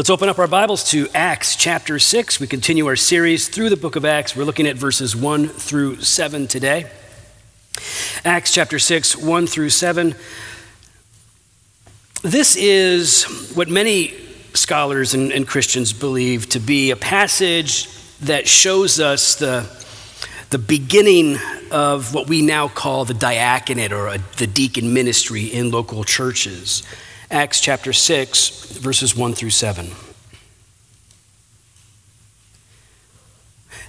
Let's open up our Bibles to Acts chapter 6. We continue our series through the book of Acts. We're looking at verses 1 through 7 today. Acts chapter 6, 1 through 7. This is what many scholars and, and Christians believe to be a passage that shows us the, the beginning of what we now call the diaconate or a, the deacon ministry in local churches. Acts chapter 6, verses 1 through 7.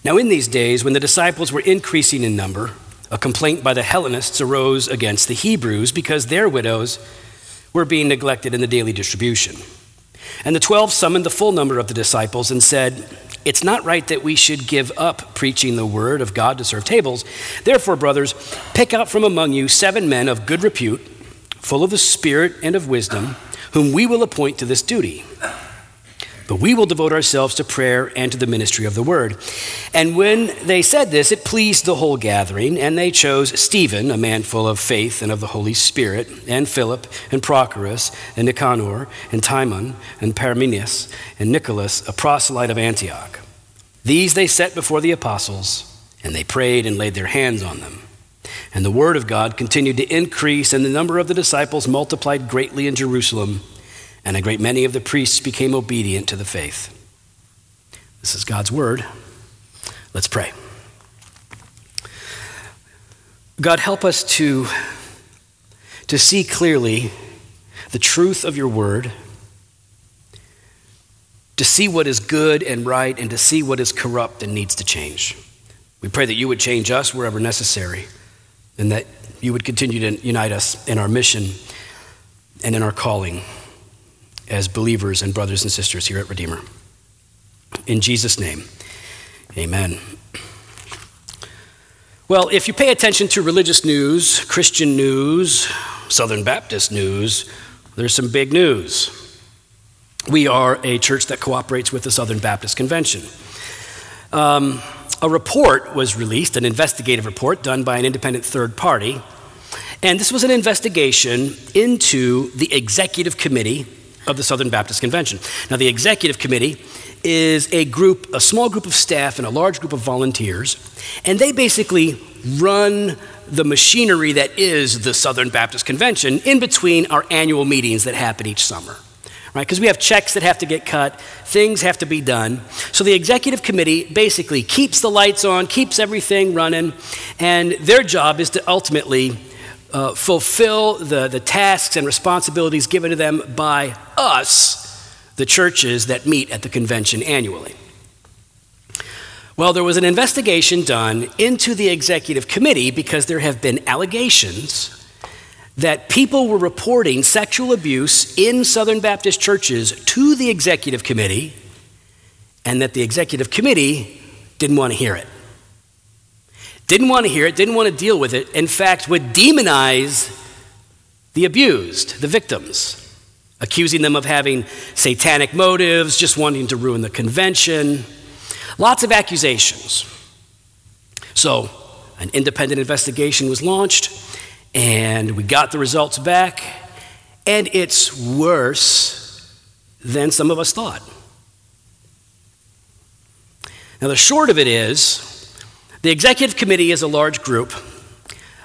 Now, in these days, when the disciples were increasing in number, a complaint by the Hellenists arose against the Hebrews because their widows were being neglected in the daily distribution. And the twelve summoned the full number of the disciples and said, It's not right that we should give up preaching the word of God to serve tables. Therefore, brothers, pick out from among you seven men of good repute full of the Spirit and of wisdom, whom we will appoint to this duty. But we will devote ourselves to prayer and to the ministry of the word. And when they said this, it pleased the whole gathering, and they chose Stephen, a man full of faith and of the Holy Spirit, and Philip, and Prochorus, and Nicanor, and Timon, and Parmenas, and Nicholas, a proselyte of Antioch. These they set before the apostles, and they prayed and laid their hands on them. And the word of God continued to increase, and the number of the disciples multiplied greatly in Jerusalem, and a great many of the priests became obedient to the faith. This is God's word. Let's pray. God, help us to, to see clearly the truth of your word, to see what is good and right, and to see what is corrupt and needs to change. We pray that you would change us wherever necessary and that you would continue to unite us in our mission and in our calling as believers and brothers and sisters here at Redeemer. In Jesus' name, amen. Well, if you pay attention to religious news, Christian news, Southern Baptist news, there's some big news. We are a church that cooperates with the Southern Baptist Convention. Um, a report was released, an investigative report done by an independent third party. And this was an investigation into the executive committee of the Southern Baptist Convention. Now, the executive committee is a group, a small group of staff and a large group of volunteers, and they basically run the machinery that is the Southern Baptist Convention in between our annual meetings that happen each summer right? Because we have checks that have to get cut, things have to be done. So the executive committee basically keeps the lights on, keeps everything running, and their job is to ultimately uh, fulfill the, the tasks and responsibilities given to them by us, the churches that meet at the convention annually. Well, there was an investigation done into the executive committee because there have been allegations that people were reporting sexual abuse in Southern Baptist churches to the executive committee, and that the executive committee didn't want to hear it. Didn't want to hear it, didn't want to deal with it, in fact, would demonize the abused, the victims, accusing them of having satanic motives, just wanting to ruin the convention. Lots of accusations. So, an independent investigation was launched. And we got the results back, and it's worse than some of us thought. Now, the short of it is the executive committee is a large group,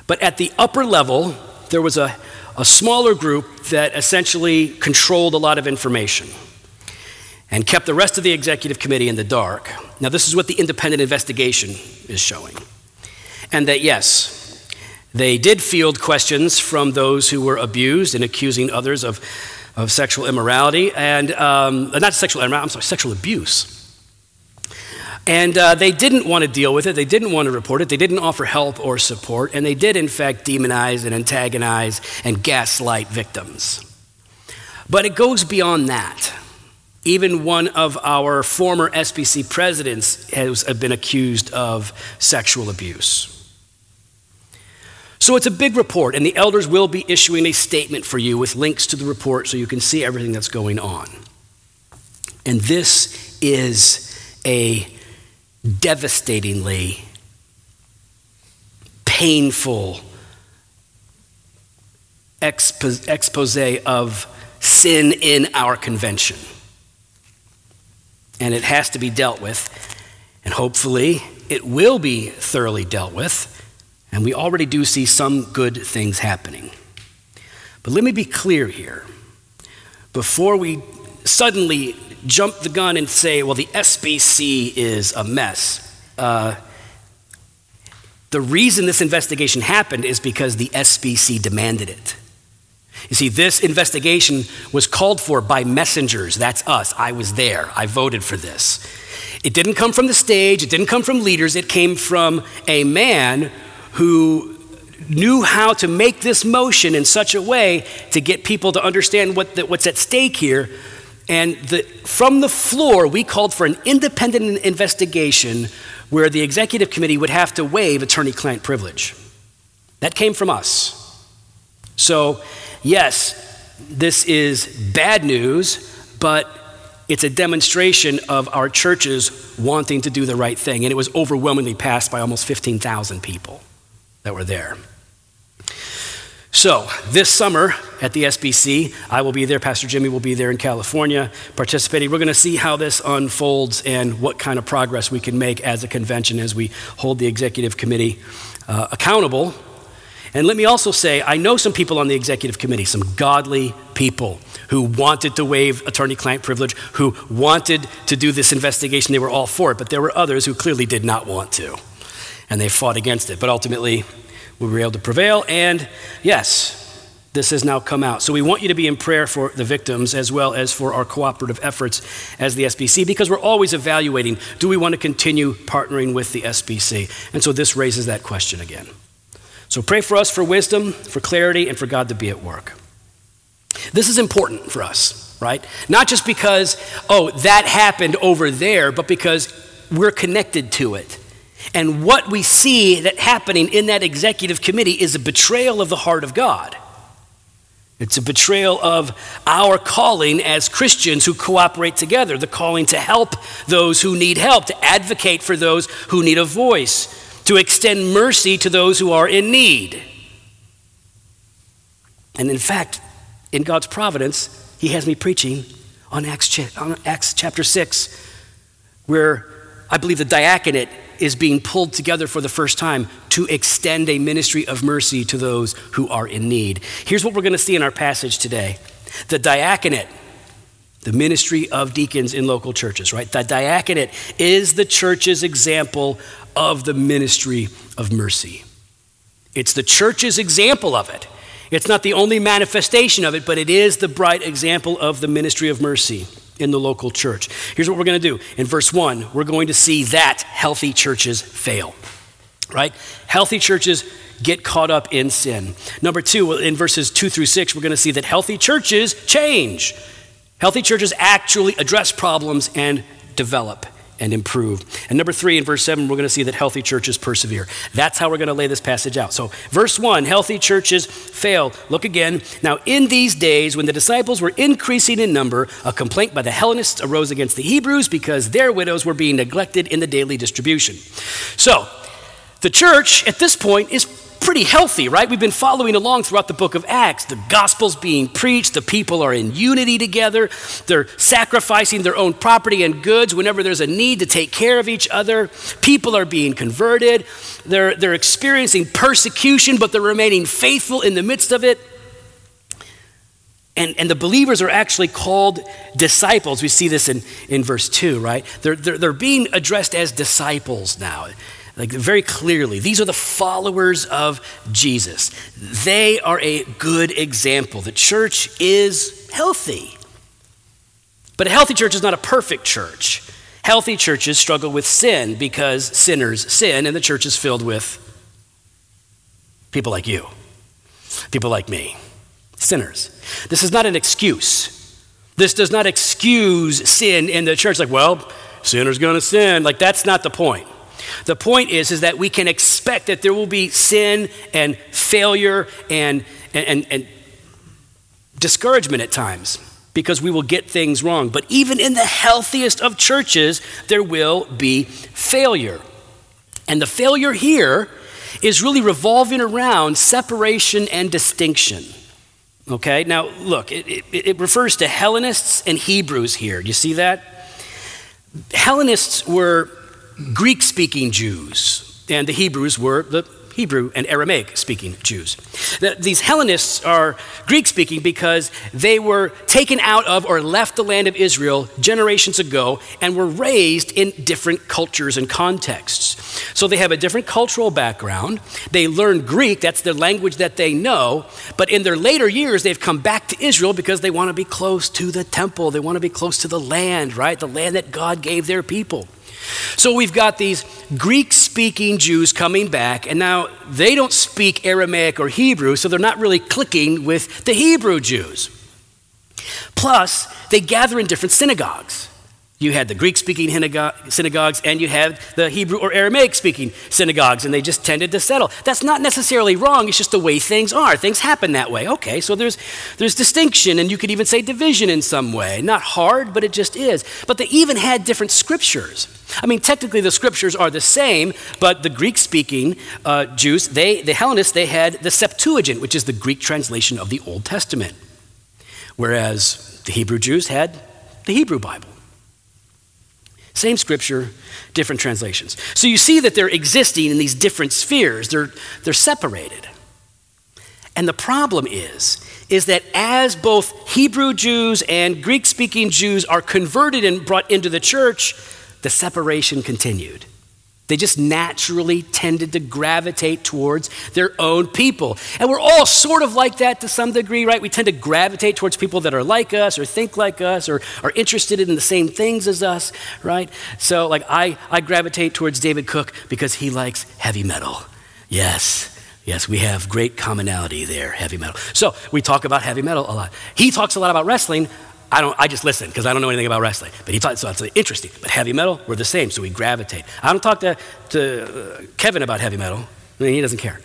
but at the upper level, there was a, a smaller group that essentially controlled a lot of information and kept the rest of the executive committee in the dark. Now, this is what the independent investigation is showing. And that, yes, they did field questions from those who were abused and accusing others of, of sexual immorality and um, not sexual immorality, I'm sorry, sexual abuse. And uh, they didn't want to deal with it. They didn't want to report it. They didn't offer help or support. And they did, in fact, demonize and antagonize and gaslight victims. But it goes beyond that. Even one of our former SBC presidents has been accused of sexual abuse. So it's a big report, and the elders will be issuing a statement for you with links to the report so you can see everything that's going on. And this is a devastatingly painful expose of sin in our convention. and it has to be dealt with. And hopefully, it will be thoroughly dealt with. And we already do see some good things happening. But let me be clear here. Before we suddenly jump the gun and say, well, the SBC is a mess, uh, the reason this investigation happened is because the SBC demanded it. You see, this investigation was called for by messengers. That's us. I was there. I voted for this. It didn't come from the stage, it didn't come from leaders, it came from a man who knew how to make this motion in such a way to get people to understand what the, what's at stake here. And the, from the floor, we called for an independent investigation where the executive committee would have to waive attorney client privilege. That came from us. So, yes, this is bad news, but it's a demonstration of our churches wanting to do the right thing. And it was overwhelmingly passed by almost 15,000 people that were there. So, this summer at the SBC, I will be there. Pastor Jimmy will be there in California participating. We're going to see how this unfolds and what kind of progress we can make as a convention as we hold the executive committee uh, accountable. And let me also say, I know some people on the executive committee, some godly people who wanted to waive attorney client privilege, who wanted to do this investigation. They were all for it, but there were others who clearly did not want to. And they fought against it. But ultimately, we were able to prevail. And yes, this has now come out. So we want you to be in prayer for the victims as well as for our cooperative efforts as the SBC because we're always evaluating do we want to continue partnering with the SBC? And so this raises that question again. So pray for us for wisdom, for clarity, and for God to be at work. This is important for us, right? Not just because, oh, that happened over there, but because we're connected to it. And what we see that happening in that executive committee is a betrayal of the heart of God. It's a betrayal of our calling as Christians who cooperate together, the calling to help those who need help, to advocate for those who need a voice, to extend mercy to those who are in need. And in fact, in God's providence, He has me preaching on Acts, on Acts chapter 6, where I believe the diaconate is being pulled together for the first time to extend a ministry of mercy to those who are in need. Here's what we're going to see in our passage today the diaconate. The ministry of deacons in local churches, right? The diaconate is the church's example of the ministry of mercy. It's the church's example of it. It's not the only manifestation of it, but it is the bright example of the ministry of mercy in the local church. Here's what we're going to do. In verse 1, we're going to see that healthy churches fail, right? Healthy churches get caught up in sin. Number two, in verses 2 through 6, we're going to see that healthy churches change. Healthy churches actually address problems and develop and improve. And number three, in verse seven, we're going to see that healthy churches persevere. That's how we're going to lay this passage out. So, verse one, healthy churches fail. Look again. Now, in these days, when the disciples were increasing in number, a complaint by the Hellenists arose against the Hebrews because their widows were being neglected in the daily distribution. So, the church at this point is pretty healthy, right? We've been following along throughout the book of Acts. The gospel's being preached, the people are in unity together, they're sacrificing their own property and goods whenever there's a need to take care of each other. People are being converted, they're, they're experiencing persecution, but they're remaining faithful in the midst of it. And, and the believers are actually called disciples. We see this in, in verse 2, right? They're, they're, they're being addressed as disciples now like very clearly, these are the followers of Jesus. They are a good example. The church is healthy. But a healthy church is not a perfect church. Healthy churches struggle with sin because sinners sin, and the church is filled with people like you, people like me, sinners. This is not an excuse. This does not excuse sin in the church, like, well, sinner's gonna sin. Like, that's not the point. The point is, is that we can expect that there will be sin and failure and, and, and, and discouragement at times because we will get things wrong. But even in the healthiest of churches, there will be failure. And the failure here is really revolving around separation and distinction. Okay, now look, it, it, it refers to Hellenists and Hebrews here. Do you see that? Hellenists were Greek speaking Jews, and the Hebrews were the Hebrew and Aramaic speaking Jews. These Hellenists are Greek speaking because they were taken out of or left the land of Israel generations ago and were raised in different cultures and contexts. So they have a different cultural background. They learn Greek, that's the language that they know, but in their later years, they've come back to Israel because they want to be close to the temple. They want to be close to the land, right? The land that God gave their people. So we've got these Greek speaking Jews coming back, and now they don't speak Aramaic or Hebrew, so they're not really clicking with the Hebrew Jews. Plus, they gather in different synagogues. You had the Greek speaking synagogues and you had the Hebrew or Aramaic speaking synagogues, and they just tended to settle. That's not necessarily wrong, it's just the way things are. Things happen that way. Okay, so there's, there's distinction, and you could even say division in some way. Not hard, but it just is. But they even had different scriptures. I mean, technically the scriptures are the same, but the Greek speaking uh, Jews, they, the Hellenists, they had the Septuagint, which is the Greek translation of the Old Testament, whereas the Hebrew Jews had the Hebrew Bible. Same scripture, different translations. So you see that they're existing in these different spheres, they're, they're separated. And the problem is, is that as both Hebrew Jews and Greek speaking Jews are converted and brought into the church, the separation continued. They just naturally tended to gravitate towards their own people. And we're all sort of like that to some degree, right? We tend to gravitate towards people that are like us or think like us or are interested in the same things as us, right? So, like, I, I gravitate towards David Cook because he likes heavy metal. Yes. Yes, we have great commonality there, heavy metal. So we talk about heavy metal a lot. He talks a lot about wrestling. I don't. I just listen because I don't know anything about wrestling. But he talks. So it's interesting. But heavy metal, we're the same. So we gravitate. I don't talk to to uh, Kevin about heavy metal. I mean, he doesn't care.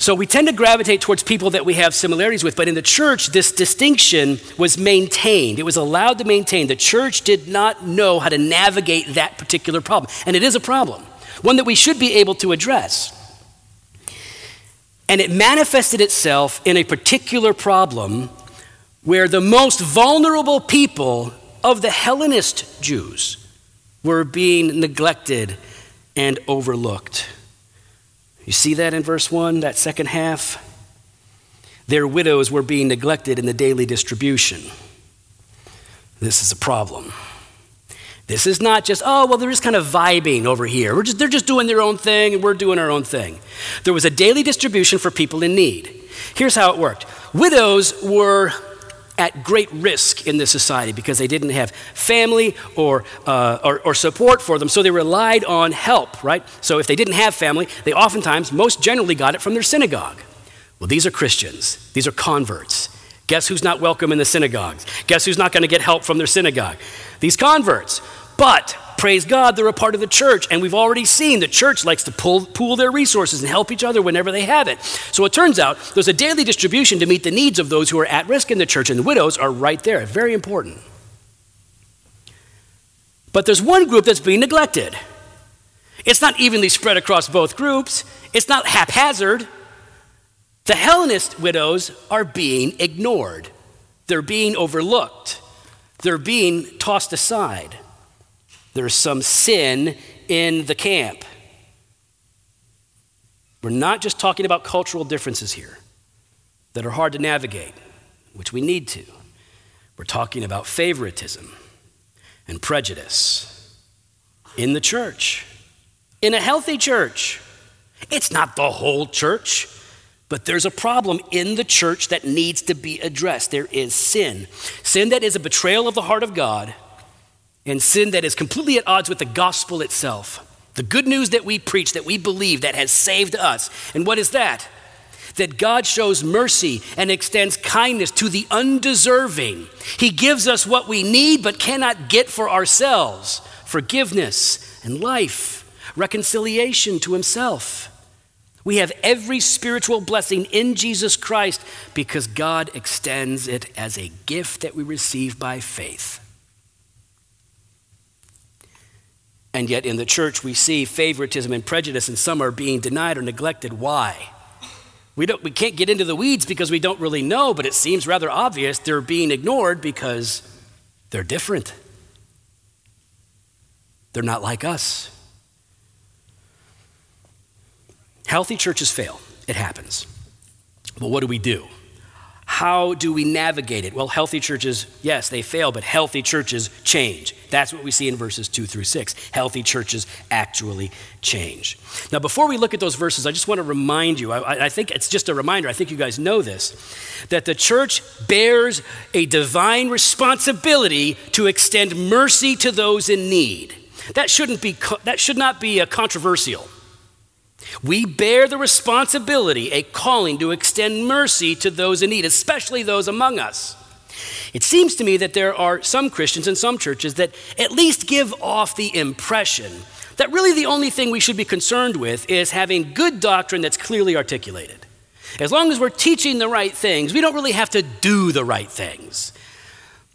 So we tend to gravitate towards people that we have similarities with. But in the church, this distinction was maintained. It was allowed to maintain. The church did not know how to navigate that particular problem, and it is a problem, one that we should be able to address. And it manifested itself in a particular problem where the most vulnerable people of the Hellenist Jews were being neglected and overlooked. You see that in verse 1, that second half? Their widows were being neglected in the daily distribution. This is a problem. This is not just, oh, well, they're just kind of vibing over here. We're just, they're just doing their own thing and we're doing our own thing. There was a daily distribution for people in need. Here's how it worked widows were at great risk in this society because they didn't have family or, uh, or, or, support for them, so they relied on help, right? So if they didn't have family, they oftentimes, most generally, got it from their synagogue. Well, these are Christians, these are converts. Guess who's not welcome in the synagogues? Guess who's not going to get help from their synagogue? These converts. But praise God, they're a part of the church. And we've already seen the church likes to pull, pool their resources and help each other whenever they have it. So it turns out there's a daily distribution to meet the needs of those who are at risk in the church, and the widows are right there. Very important. But there's one group that's being neglected. It's not evenly spread across both groups, it's not haphazard. The Hellenist widows are being ignored, they're being overlooked, they're being tossed aside. There's some sin in the camp. We're not just talking about cultural differences here that are hard to navigate, which we need to. We're talking about favoritism and prejudice in the church, in a healthy church. It's not the whole church, but there's a problem in the church that needs to be addressed. There is sin. Sin that is a betrayal of the heart of God and sin that is completely at odds with the gospel itself. The good news that we preach, that we believe, that has saved us. And what is that? That God shows mercy and extends kindness to the undeserving. He gives us what we need but cannot get for ourselves forgiveness and life, reconciliation to Himself. We have every spiritual blessing in Jesus Christ because God extends it as a gift that we receive by faith. And yet in the church, we see favoritism and prejudice, and some are being denied or neglected. Why? We, don't, we can't get into the weeds because we don't really know, but it seems rather obvious they're being ignored because they're different. They're not like us. Healthy churches fail. It happens. But what do we do? How do we navigate it? Well, healthy churches, yes, they fail, but healthy churches change. That's what we see in verses two through six. Healthy churches actually change. Now, before we look at those verses, I just want to remind you I, I, think it's just a reminder, I think you guys know this, that the church bears a divine responsibility to extend mercy to those in need. That, shouldn't be, that should not be a controversial. We bear the responsibility, a calling to extend mercy to those in need, especially those among us. It seems to me that there are some Christians and some churches that at least give off the impression that really the only thing we should be concerned with is having good doctrine that's clearly articulated. As long as we're teaching the right things, we don't really have to do the right things.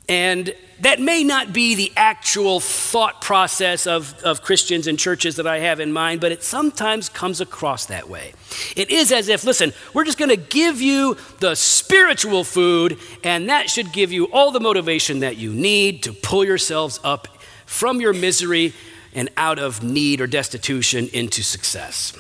And that may not be the actual thought process of, of Christians and churches that I have in mind, but it sometimes comes across that way. It is as if, listen, we're just going to give you the spiritual food, and that should give you all the motivation that you need to pull yourselves up from your misery and out of need or destitution into success.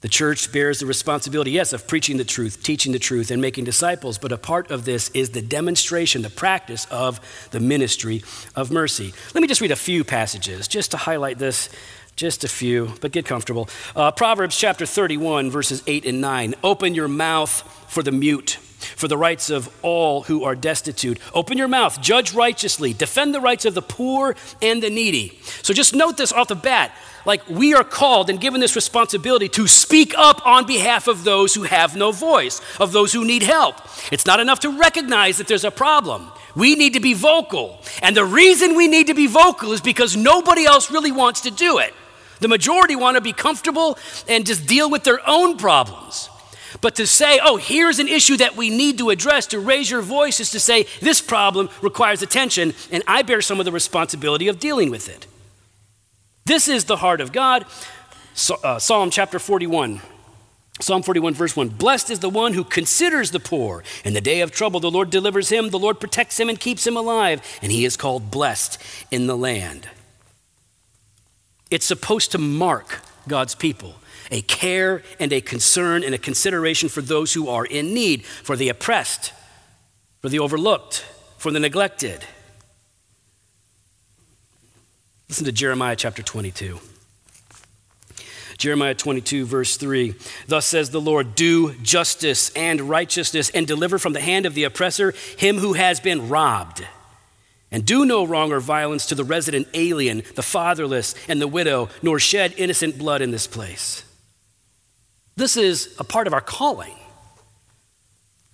The church bears the responsibility, yes, of preaching the truth, teaching the truth, and making disciples, but a part of this is the demonstration, the practice of the ministry of mercy. Let me just read a few passages just to highlight this, just a few, but get comfortable. Uh, Proverbs chapter 31, verses 8 and 9. Open your mouth for the mute for the rights of all who are destitute. Open your mouth, judge righteously, defend the rights of the poor and the needy. So just note this off the bat like we are called and given this responsibility to speak up on behalf of those who have no voice, of those who need help. It's not enough to recognize that there's a problem. We need to be vocal. And the reason we need to be vocal is because nobody else really wants to do it. The majority want to be comfortable and just deal with their own problems. But to say, oh, here's an issue that we need to address, to raise your voice, is to say, this problem requires attention, and I bear some of the responsibility of dealing with it. This is the heart of God. Uh, Psalm chapter 41. Psalm 41, verse 1 Blessed is the one who considers the poor. In the day of trouble, the Lord delivers him, the Lord protects him and keeps him alive, and he is called blessed in the land. It's supposed to mark God's people a care and a concern and a consideration for those who are in need, for the oppressed, for the overlooked, for the neglected. Listen to Jeremiah chapter 22. Jeremiah 22, verse 3. Thus says the Lord, Do justice and righteousness and deliver from the hand of the oppressor him who has been robbed. And do no wrong or violence to the resident alien, the fatherless, and the widow, nor shed innocent blood in this place. This is a part of our calling,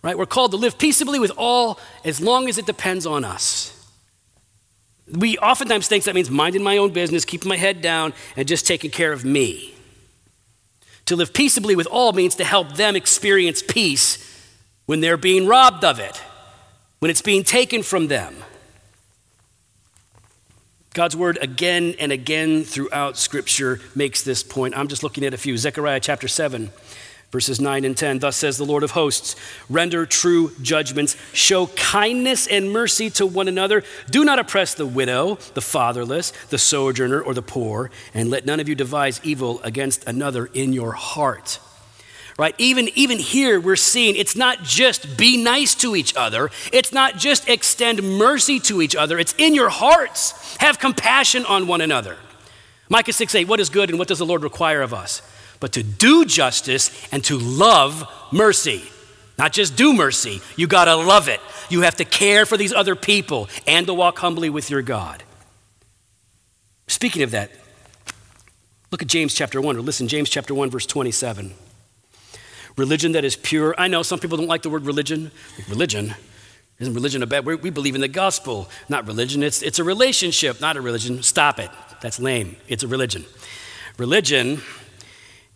right? We're called to live peaceably with all as long as it depends on us. We oftentimes think that means minding my own business, keeping my head down, and just taking care of me. To live peaceably with all means to help them experience peace when they're being robbed of it, when it's being taken from them. God's word again and again throughout Scripture makes this point. I'm just looking at a few. Zechariah chapter 7, Verses 9 and 10 Thus says the Lord of hosts, render true judgments, show kindness and mercy to one another. Do not oppress the widow, the fatherless, the sojourner, or the poor, and let none of you devise evil against another in your heart. Right? Even, even here, we're seeing it's not just be nice to each other, it's not just extend mercy to each other, it's in your hearts. Have compassion on one another. Micah 6 8, what is good and what does the Lord require of us? but to do justice and to love mercy. Not just do mercy, you got to love it. You have to care for these other people and to walk humbly with your God. Speaking of that, look at James chapter 1, or listen, James chapter 1, verse 27. Religion that is pure. I know some people don't like the word religion. Religion? Isn't religion a bad word? We believe in the gospel, not religion. It's, it's a relationship, not a religion. Stop it. That's lame. It's a religion. Religion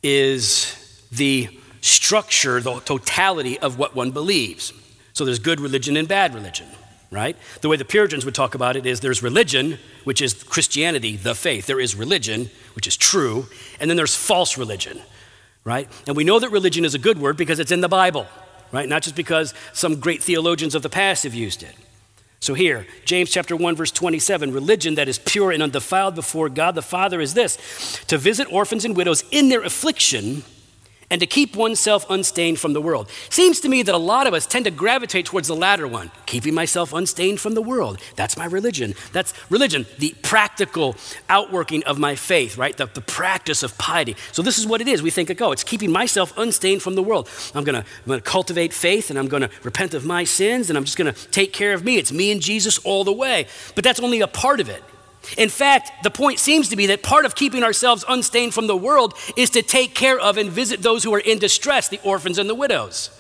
is the structure, the totality of what one believes. So there's good religion and bad religion, right? The way the Puritans would talk about it is there's religion, which is Christianity, the faith. There is religion, which is true, and then there's false religion, right? And we know that religion is a good word because it's in the Bible, right? Not just because some great theologians of the past have used it. So here, James chapter 1 verse 27, religion that is pure and undefiled before God the Father is this: to visit orphans and widows in their affliction and to keep oneself unstained from the world. Seems to me that a lot of us tend to gravitate towards the latter one, keeping myself unstained from the world. That's my religion. That's religion, the practical outworking of my faith, right? The, the practice of piety. So this is what it is. We think, oh, it's keeping myself unstained from the world. I'm gonna, I'm gonna cultivate faith and I'm gonna repent of my sins and I'm just gonna take care of me. It's me and Jesus all the way. But that's only a part of it. In fact, the point seems to be that part of keeping ourselves unstained from the world is to take care of and visit those who are in distress, the orphans and the widows.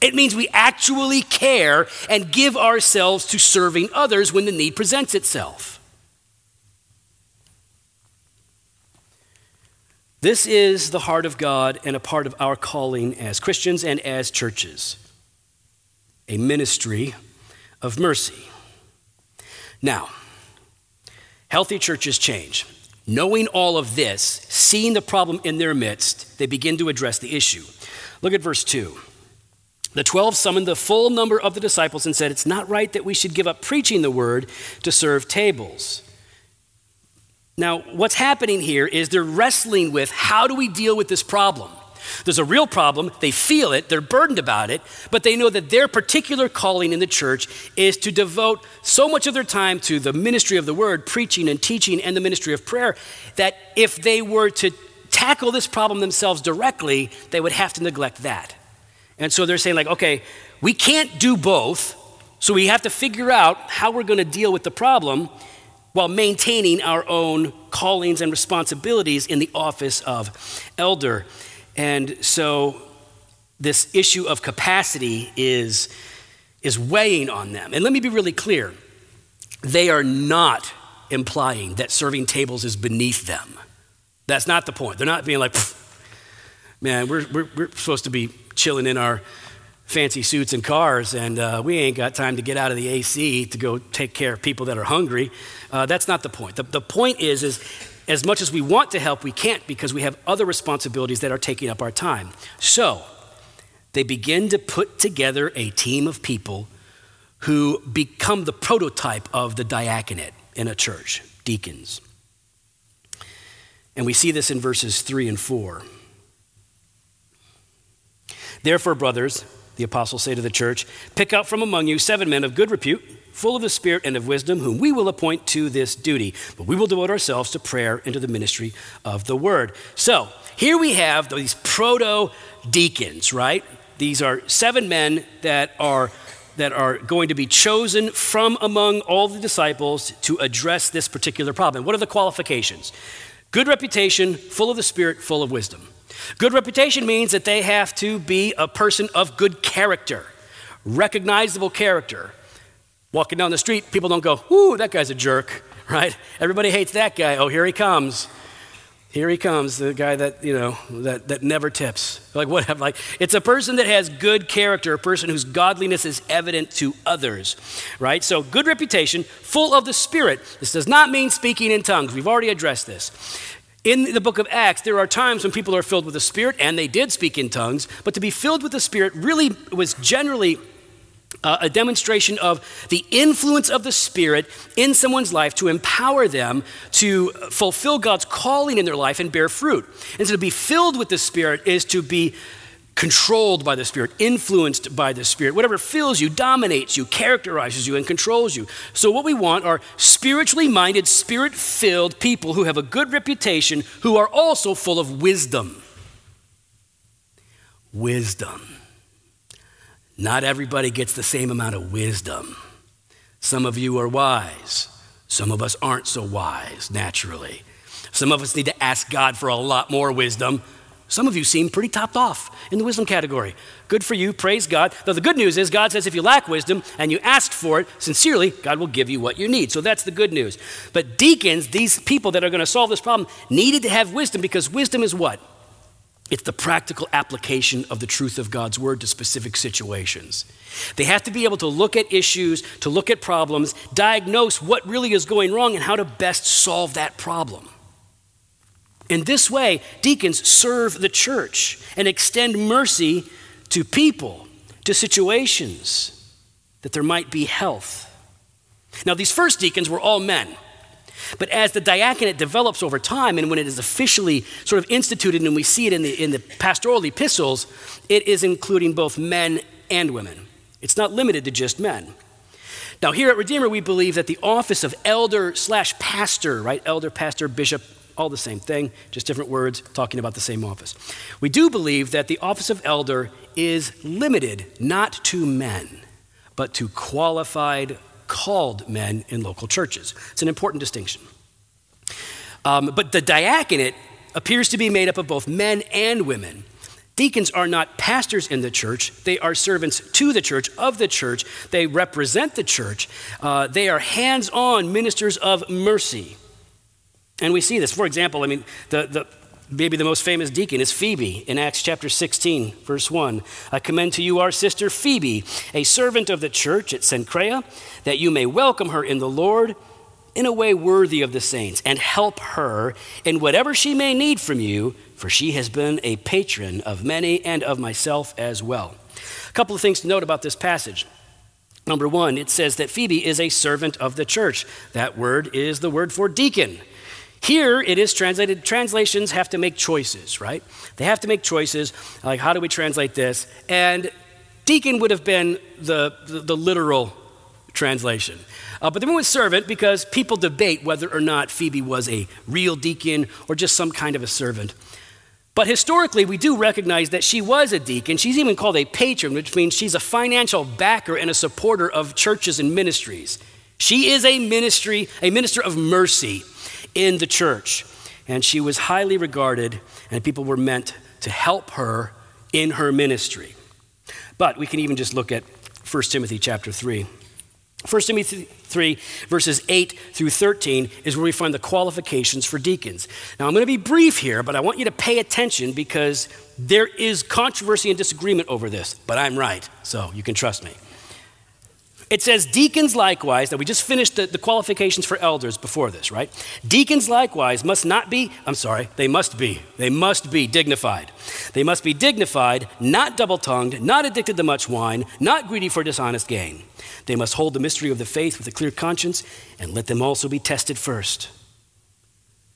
It means we actually care and give ourselves to serving others when the need presents itself. This is the heart of God and a part of our calling as Christians and as churches a ministry of mercy. Now, Healthy churches change. Knowing all of this, seeing the problem in their midst, they begin to address the issue. Look at verse 2. The 12 summoned the full number of the disciples and said, It's not right that we should give up preaching the word to serve tables. Now, what's happening here is they're wrestling with how do we deal with this problem? There's a real problem. They feel it. They're burdened about it. But they know that their particular calling in the church is to devote so much of their time to the ministry of the word, preaching and teaching, and the ministry of prayer, that if they were to tackle this problem themselves directly, they would have to neglect that. And so they're saying, like, okay, we can't do both. So we have to figure out how we're going to deal with the problem while maintaining our own callings and responsibilities in the office of elder. And so this issue of capacity is, is weighing on them. And let me be really clear they are not implying that serving tables is beneath them. That's not the point. They're not being like, man, we're, we're, we're, supposed to be chilling in our fancy suits and cars, and uh, we ain't got time to get out of the AC to go take care of people that are hungry. Uh, that's not the point. The, the point is, is as much as we want to help, we can't because we have other responsibilities that are taking up our time. So they begin to put together a team of people who become the prototype of the diaconate in a church, deacons. And we see this in verses 3 and 4. Therefore, brothers, the apostles say to the church, pick out from among you seven men of good repute full of the Spirit and of wisdom, whom we will appoint to this duty. But we will devote ourselves to prayer and to the ministry of the word. So here we have these proto deacons, right? These are seven men that are that are going to be chosen from among all the disciples to address this particular problem. What are the qualifications? Good reputation, full of the Spirit, full of wisdom. Good reputation means that they have to be a person of good character, recognizable character. Walking down the street, people don't go, "Ooh, that guy's a jerk," right? Everybody hates that guy. Oh, here he comes. Here he comes, the guy that, you know, that, that never tips. Like what like it's a person that has good character, a person whose godliness is evident to others. Right? So good reputation, full of the Spirit. This does not mean speaking in tongues. We've already addressed this. In the book of Acts, there are times when people are filled with the Spirit, and they did speak in tongues, but to be filled with the Spirit really was generally uh, a demonstration of the influence of the Spirit in someone's life to empower them to fulfill God's calling in their life and bear fruit. And so to be filled with the Spirit is to be controlled by the Spirit, influenced by the Spirit. Whatever fills you, dominates you, characterizes you, and controls you. So, what we want are spiritually minded, spirit filled people who have a good reputation, who are also full of wisdom. Wisdom. Not everybody gets the same amount of wisdom. Some of you are wise. Some of us aren't so wise naturally. Some of us need to ask God for a lot more wisdom. Some of you seem pretty topped off in the wisdom category. Good for you, praise God. Though the good news is, God says if you lack wisdom and you ask for it sincerely, God will give you what you need. So that's the good news. But deacons, these people that are going to solve this problem, needed to have wisdom because wisdom is what? It's the practical application of the truth of God's word to specific situations. They have to be able to look at issues, to look at problems, diagnose what really is going wrong, and how to best solve that problem. In this way, deacons serve the church and extend mercy to people, to situations, that there might be health Now, these first deacons were all men. But as the diaconate develops over time and when it is officially sort of instituted and we see it in the, in the pastoral epistles, it is including both men and women. It's not limited to just men. Now, here at Redeemer, we believe that the office of elder slash pastor, right? Elder, pastor, bishop, all the same thing, just different words talking about the same office. We do believe that the office of elder is limited not to men, but to qualified, called men in local churches. It's an important distinction. Um, but the diaconate appears to be made up of both men and women. Deacons are not pastors in the church, they are servants to the church, of the church. They represent the church. Uh, they are hands on ministers of mercy. And we see this. For example, I mean, the, the, maybe the most famous deacon is Phoebe in Acts chapter 16, verse 1. I commend to you our sister Phoebe, a servant of the church at Cenchrea, that you may welcome her in the Lord in a way worthy of the saints, and help her in whatever she may need from you, for she has been a patron of many and of myself as well. A couple of things to note about this passage. Number one, it says that Phoebe is a servant of the church. That word is the word for deacon. Here it is translated, translations have to make choices, right? They have to make choices, like how do we translate this? And deacon would have been the, the, the literal translation. Uh, but they went with servant because people debate whether or not Phoebe was a real deacon or just some kind of a servant. But historically, we do recognize that she was a deacon. She's even called a patron, which means she's a financial backer and a supporter of churches and ministries. She is a ministry, a minister of mercy in the church. And she was highly regarded, and people were meant to help her in her ministry. But we can even just look at 1 Timothy chapter 3. 1 Timothy 3, verses 8 through 13, is where we find the qualifications for deacons. Now, I'm going to be brief here, but I want you to pay attention because there is controversy and disagreement over this, but I'm right, so you can trust me. It says, Deacons likewise, that we just finished the, the, qualifications for elders before this, right? Deacons likewise must not be, I'm sorry, they must be, they must be dignified. They must be dignified, not double tongued, not addicted to much wine, not greedy for dishonest gain. They must hold the mystery of the faith with a clear conscience, and let them also be tested first.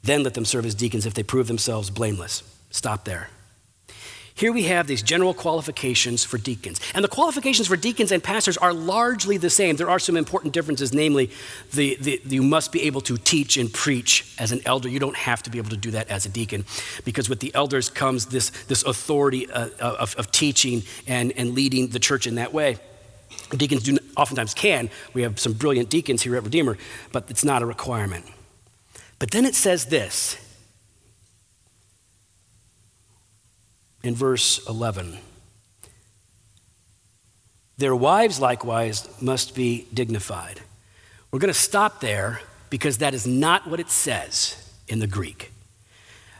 Then let them serve as deacons if they prove themselves blameless. Stop there. Here we have these general qualifications for deacons. And the qualifications for deacons and pastors are largely the same. There are some important differences, namely, the, the, you must be able to teach and preach as an elder. You don't have to be able to do that as a deacon, because with the elders comes this, this authority uh, of, of teaching and, and leading the church in that way. Deacons do oftentimes can. We have some brilliant deacons here at Redeemer, but it's not a requirement. But then it says this in verse 11. Their wives likewise must be dignified. We're going to stop there because that is not what it says in the Greek.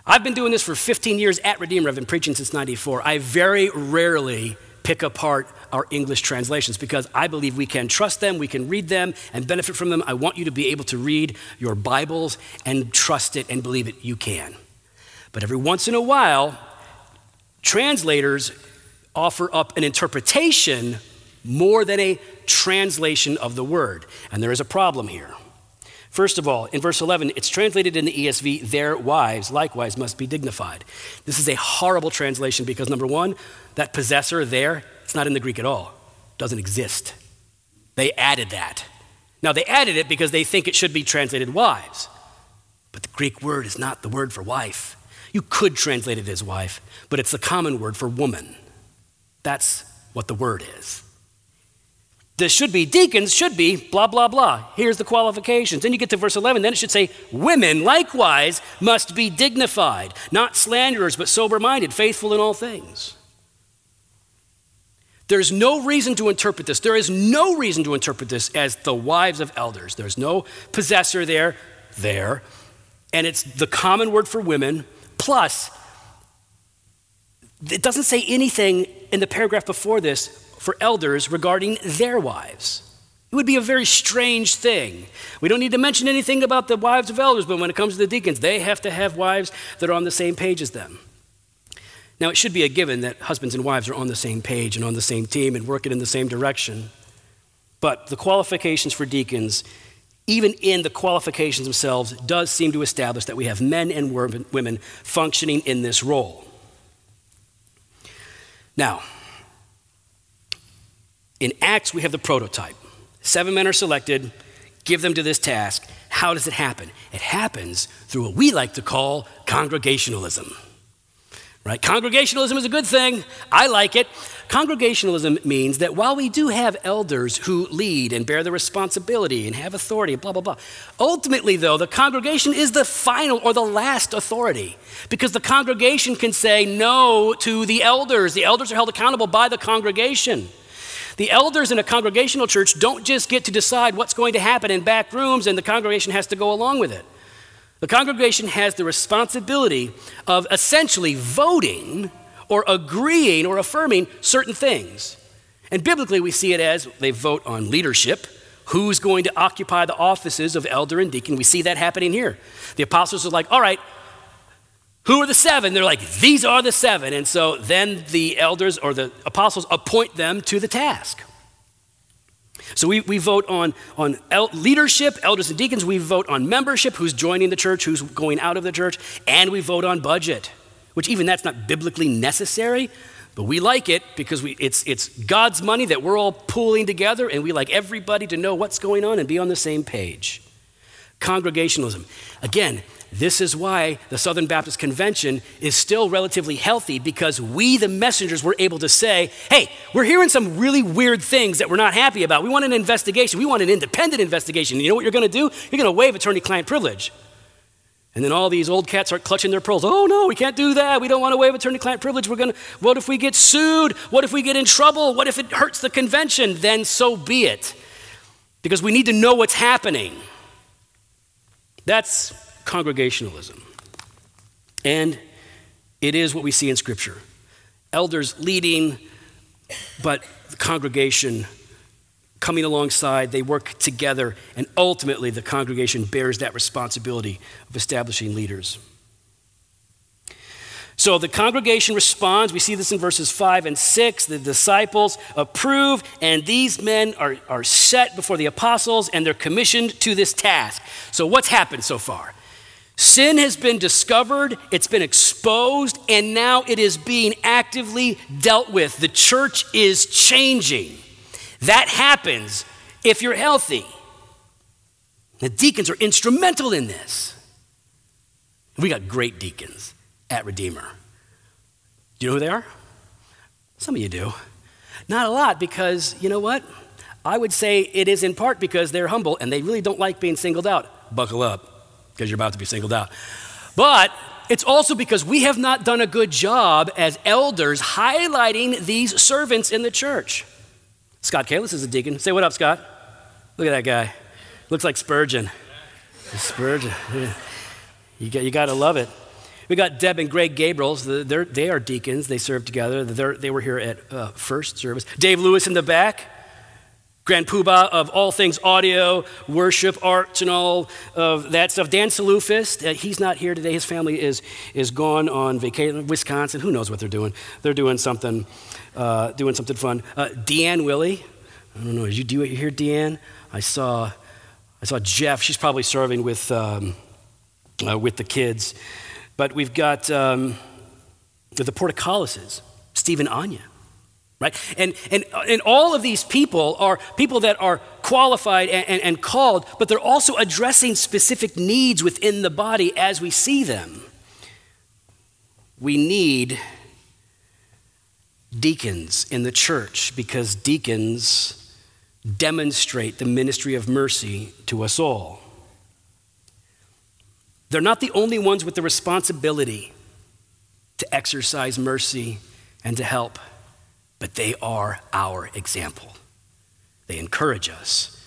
I've been doing this for 15 years at Redeemer. I've been preaching since 94. I very rarely pick apart our English translations because I believe we can trust them, we can read them and benefit from them. I want you to be able to read your Bibles and trust it and believe it. You can. But every once in a while, Translators offer up an interpretation more than a translation of the word. And there is a problem here. First of all, in verse 11, it's translated in the ESV, their wives likewise must be dignified. This is a horrible translation because, number one, that possessor there, it's not in the Greek at all, doesn't exist. They added that. Now, they added it because they think it should be translated wives. But the Greek word is not the word for wife. You could translate it as wife, but it's the common word for woman. That's what the word is. This should be, deacons should be, blah, blah, blah. Here's the qualifications. Then you get to verse 11, then it should say, women likewise must be dignified, not slanderers, but sober minded, faithful in all things. There's no reason to interpret this. There is no reason to interpret this as the wives of elders. There's no possessor there, there. And it's the common word for women Plus, it doesn't say anything in the paragraph before this for elders regarding their wives. It would be a very strange thing. We don't need to mention anything about the wives of elders, but when it comes to the deacons, they have to have wives that are on the same page as them. Now, it should be a given that husbands and wives are on the same page and on the same team and working in the same direction. But the qualifications for deacons even in the qualifications themselves, does seem to establish that we have men and women functioning in this role. Now, in Acts, we have the prototype. Seven men are selected, give them to this task. How does it happen? It happens through what we like to call congregationalism. Right? Congregationalism is a good thing. I like it. Congregationalism means that while we do have elders who lead and bear the responsibility and have authority, blah, blah, blah, ultimately, though, the congregation is the final or the last authority because the congregation can say no to the elders. The elders are held accountable by the congregation. The elders in a congregational church don't just get to decide what's going to happen in back rooms and the congregation has to go along with it. The congregation has the responsibility of essentially voting or agreeing or affirming certain things. And biblically, we see it as they vote on leadership, who's going to occupy the offices of elder and deacon. We see that happening here. The apostles are like, all right, who are the seven? They're like, these are the seven. And so then the elders or the apostles appoint them to the task. So we, we vote on, on el- leadership, elders and deacons. We vote on membership, who's joining the church, who's going out of the church. And we vote on budget, which even that's not biblically necessary, but we like it because we, it's, it's God's money that we're all pooling together, and we like everybody to know what's going on and be on the same page. Congregationalism. Again, this is why the Southern Baptist Convention is still relatively healthy because we, the messengers, were able to say, hey, we're hearing some really weird things that we're not happy about. We want an investigation. We want an independent investigation. You know what you're going to do? You're going to waive attorney client privilege. And then all these old cats start clutching their pearls. Oh, no, we can't do that. We don't want to waive attorney client privilege. We're going to, what if we get sued? What if we get in trouble? What if it hurts the convention? Then so be it. Because we need to know what's happening. That's congregationalism. And it is what we see in Scripture elders leading, but the congregation coming alongside, they work together, and ultimately the congregation bears that responsibility of establishing leaders. So the congregation responds. We see this in verses 5 and 6. The disciples approve, and these men are, are set before the apostles, and they're commissioned to this task. So, what's happened so far? Sin has been discovered, it's been exposed, and now it is being actively dealt with. The church is changing. That happens if you're healthy. The deacons are instrumental in this. We got great deacons at Redeemer. Do you know who they are? Some of you do. Not a lot because, you know what? I would say it is in part because they're humble and they really don't like being singled out. Buckle up because you're about to be singled out. But it's also because we have not done a good job as elders highlighting these servants in the church. Scott Kalis is a deacon. Say what up, Scott. Look at that guy. Looks like Spurgeon. Spurgeon. You, got, you got to love it. We got Deb and Greg Gabriels. They are deacons. They serve together. They're, they were here at uh, first service. Dave Lewis in the back. Grand Poobah of all things audio, worship, arts, and all of that stuff. Dan Salufist, uh, he's not here today. His family is, is gone on vacation, in Wisconsin. Who knows what they're doing? They're doing something, uh, doing something fun. Uh, Deanne Willie, I don't know. Did you do it here, Deanne? I saw, I saw Jeff. She's probably serving with, um, uh, with the kids. But we've got um, the Portacolises, Stephen Anya right? And, and, and all of these people are people that are qualified and, and, and, called, but they're also addressing specific needs within the body as we see them. We need deacons in the church because deacons demonstrate the ministry of mercy to us all. They're not the only ones with the responsibility to exercise mercy and to help but they are our example. They encourage us,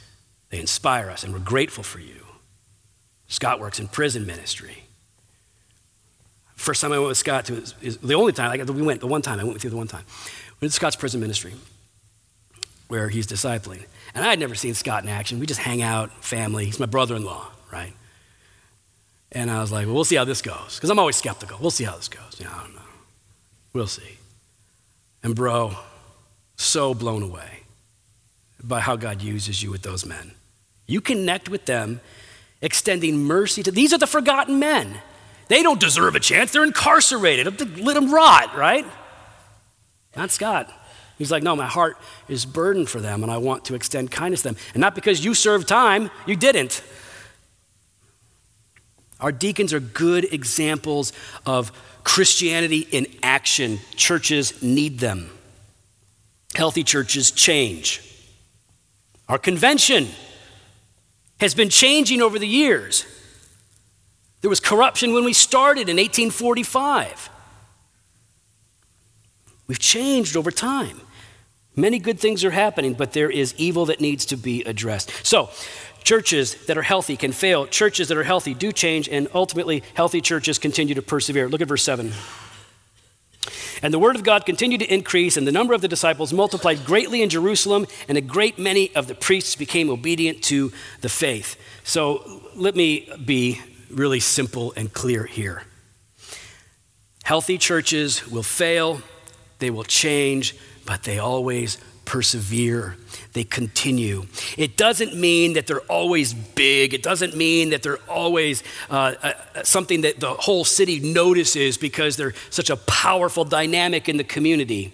they inspire us, and we're grateful for you. Scott works in prison ministry. First time I went with Scott to is the only time I, we went, the one time I went with you the one time. We went to Scott's prison ministry where he's discipling. And I had never seen Scott in action. We just hang out, family. He's my brother in law, right? And I was like, well, we'll see how this goes. Because I'm always skeptical. We'll see how this goes. You know, I don't know. We'll see. And, bro, so blown away by how God uses you with those men. You connect with them, extending mercy to these are the forgotten men. They don't deserve a chance. They're incarcerated. Let them rot, right? Not Scott. He's like, no, my heart is burdened for them, and I want to extend kindness to them. And not because you served time, you didn't. Our deacons are good examples of Christianity in action. Churches need them. Healthy churches change. Our convention has been changing over the years. There was corruption when we started in 1845. We've changed over time. Many good things are happening, but there is evil that needs to be addressed. So, churches that are healthy can fail. Churches that are healthy do change, and ultimately, healthy churches continue to persevere. Look at verse 7. And the word of God continued to increase, and the number of the disciples multiplied greatly in Jerusalem, and a great many of the priests became obedient to the faith. So let me be really simple and clear here. Healthy churches will fail, they will change, but they always persevere. They continue. It doesn't mean that they're always big. It doesn't mean that they're always uh, uh, something that the whole city notices because they're such a powerful dynamic in the community.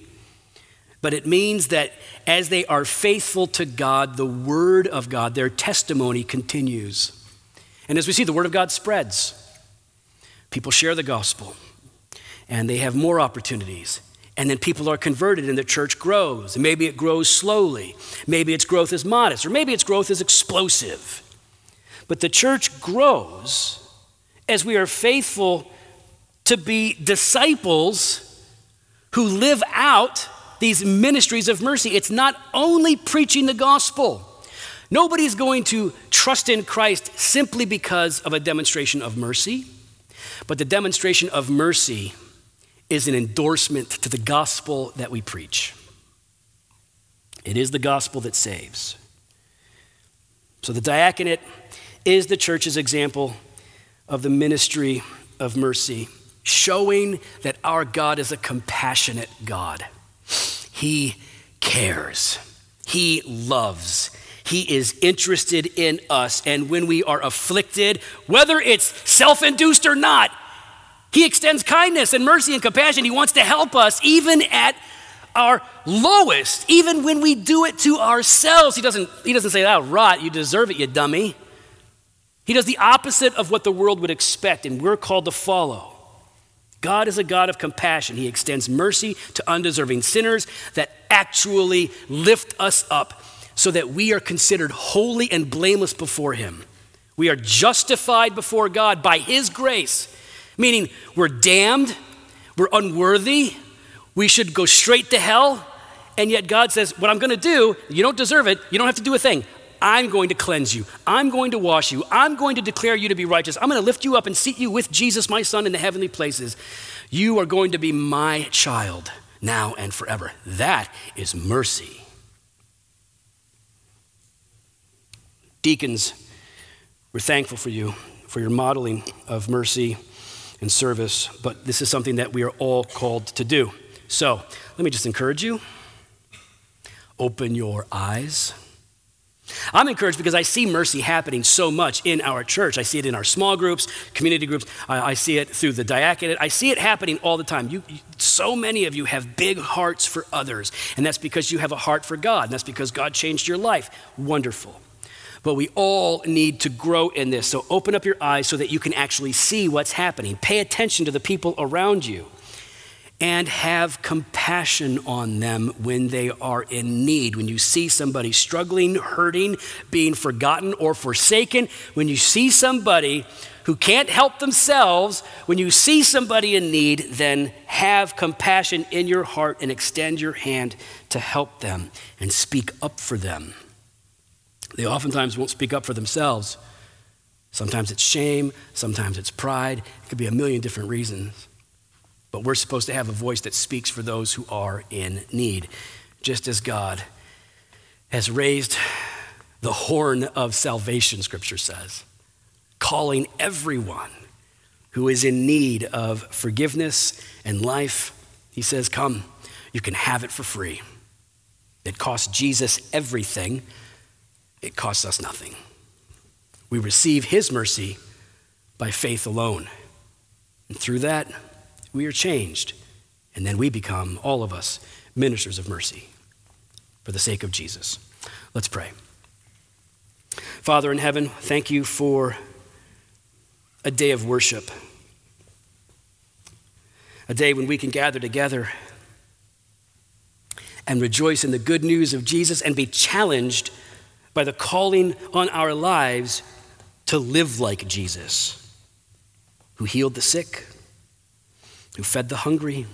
But it means that as they are faithful to God, the Word of God, their testimony continues. And as we see, the Word of God spreads. People share the gospel, and they have more opportunities and then people are converted and the church grows. Maybe it grows slowly. Maybe its growth is modest, or maybe its growth is explosive. But the church grows as we are faithful to be disciples who live out these ministries of mercy. It's not only preaching the gospel. Nobody's going to trust in Christ simply because of a demonstration of mercy, but the demonstration of mercy is an endorsement to the gospel that we preach. It is the gospel that saves. So the diaconate is the church's example of the ministry of mercy, showing that our God is a compassionate God. He cares, He loves. He is interested in us. And when we are afflicted, whether it's self induced or not, he extends kindness and mercy and compassion. He wants to help us even at our lowest, even when we do it to ourselves. He doesn't, he doesn't say, oh, rot, you deserve it, you dummy. He does the opposite of what the world would expect, and we're called to follow. God is a God of compassion. He extends mercy to undeserving sinners that actually lift us up so that we are considered holy and blameless before Him. We are justified before God by His grace meaning we're damned, we're unworthy, we should go straight to hell. And yet God says, What I'm going to do, you don't deserve it, you don't have to do a thing. I'm going to cleanse you. I'm going to wash you. I'm going to declare you to be righteous. I'm going to lift you up and seat you with Jesus, my son, in the heavenly places. You are going to be my child now and forever. That is mercy. Deacons, we're thankful for you, for your modeling of mercy and service, but this is something that we are all called to do. So let me just encourage you open your eyes. I'm encouraged because I see mercy happening so much in our church. I see it in our small groups, community groups. I, I see it through the diaconate. I see it happening all the time. You, you, so many of you have big hearts for others, and that's because you have a heart for God, and that's because God changed your life. Wonderful. But we all need to grow in this. So open up your eyes so that you can actually see what's happening. Pay attention to the people around you and have compassion on them when they are in need. When you see somebody struggling, hurting, being forgotten or forsaken, when you see somebody who can't help themselves, when you see somebody in need, then have compassion in your heart and extend your hand to help them and speak up for them. They oftentimes won't speak up for themselves. Sometimes it's shame, sometimes it's pride. It could be a million different reasons. But we're supposed to have a voice that speaks for those who are in need, just as God has raised the horn of salvation, Scripture says, calling everyone who is in need of forgiveness and life. He says, Come, you can have it for free. It cost Jesus everything it costs us nothing. We receive His mercy by faith alone. And through that, we are changed. And then we become, all of us, ministers of mercy for the sake of Jesus. Let's pray. Father in heaven, thank you for a day of worship, a day when we can gather together and rejoice in the good news of Jesus and be challenged by the calling on our lives to live like Jesus, who healed the sick, who fed the hungry,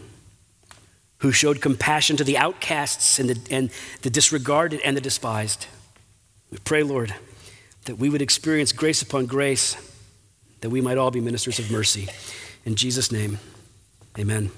who showed compassion to the outcasts and the, and the disregarded and the despised. We pray, Lord, that we would experience grace upon grace, that we might all be ministers of mercy. In Jesus' name, amen.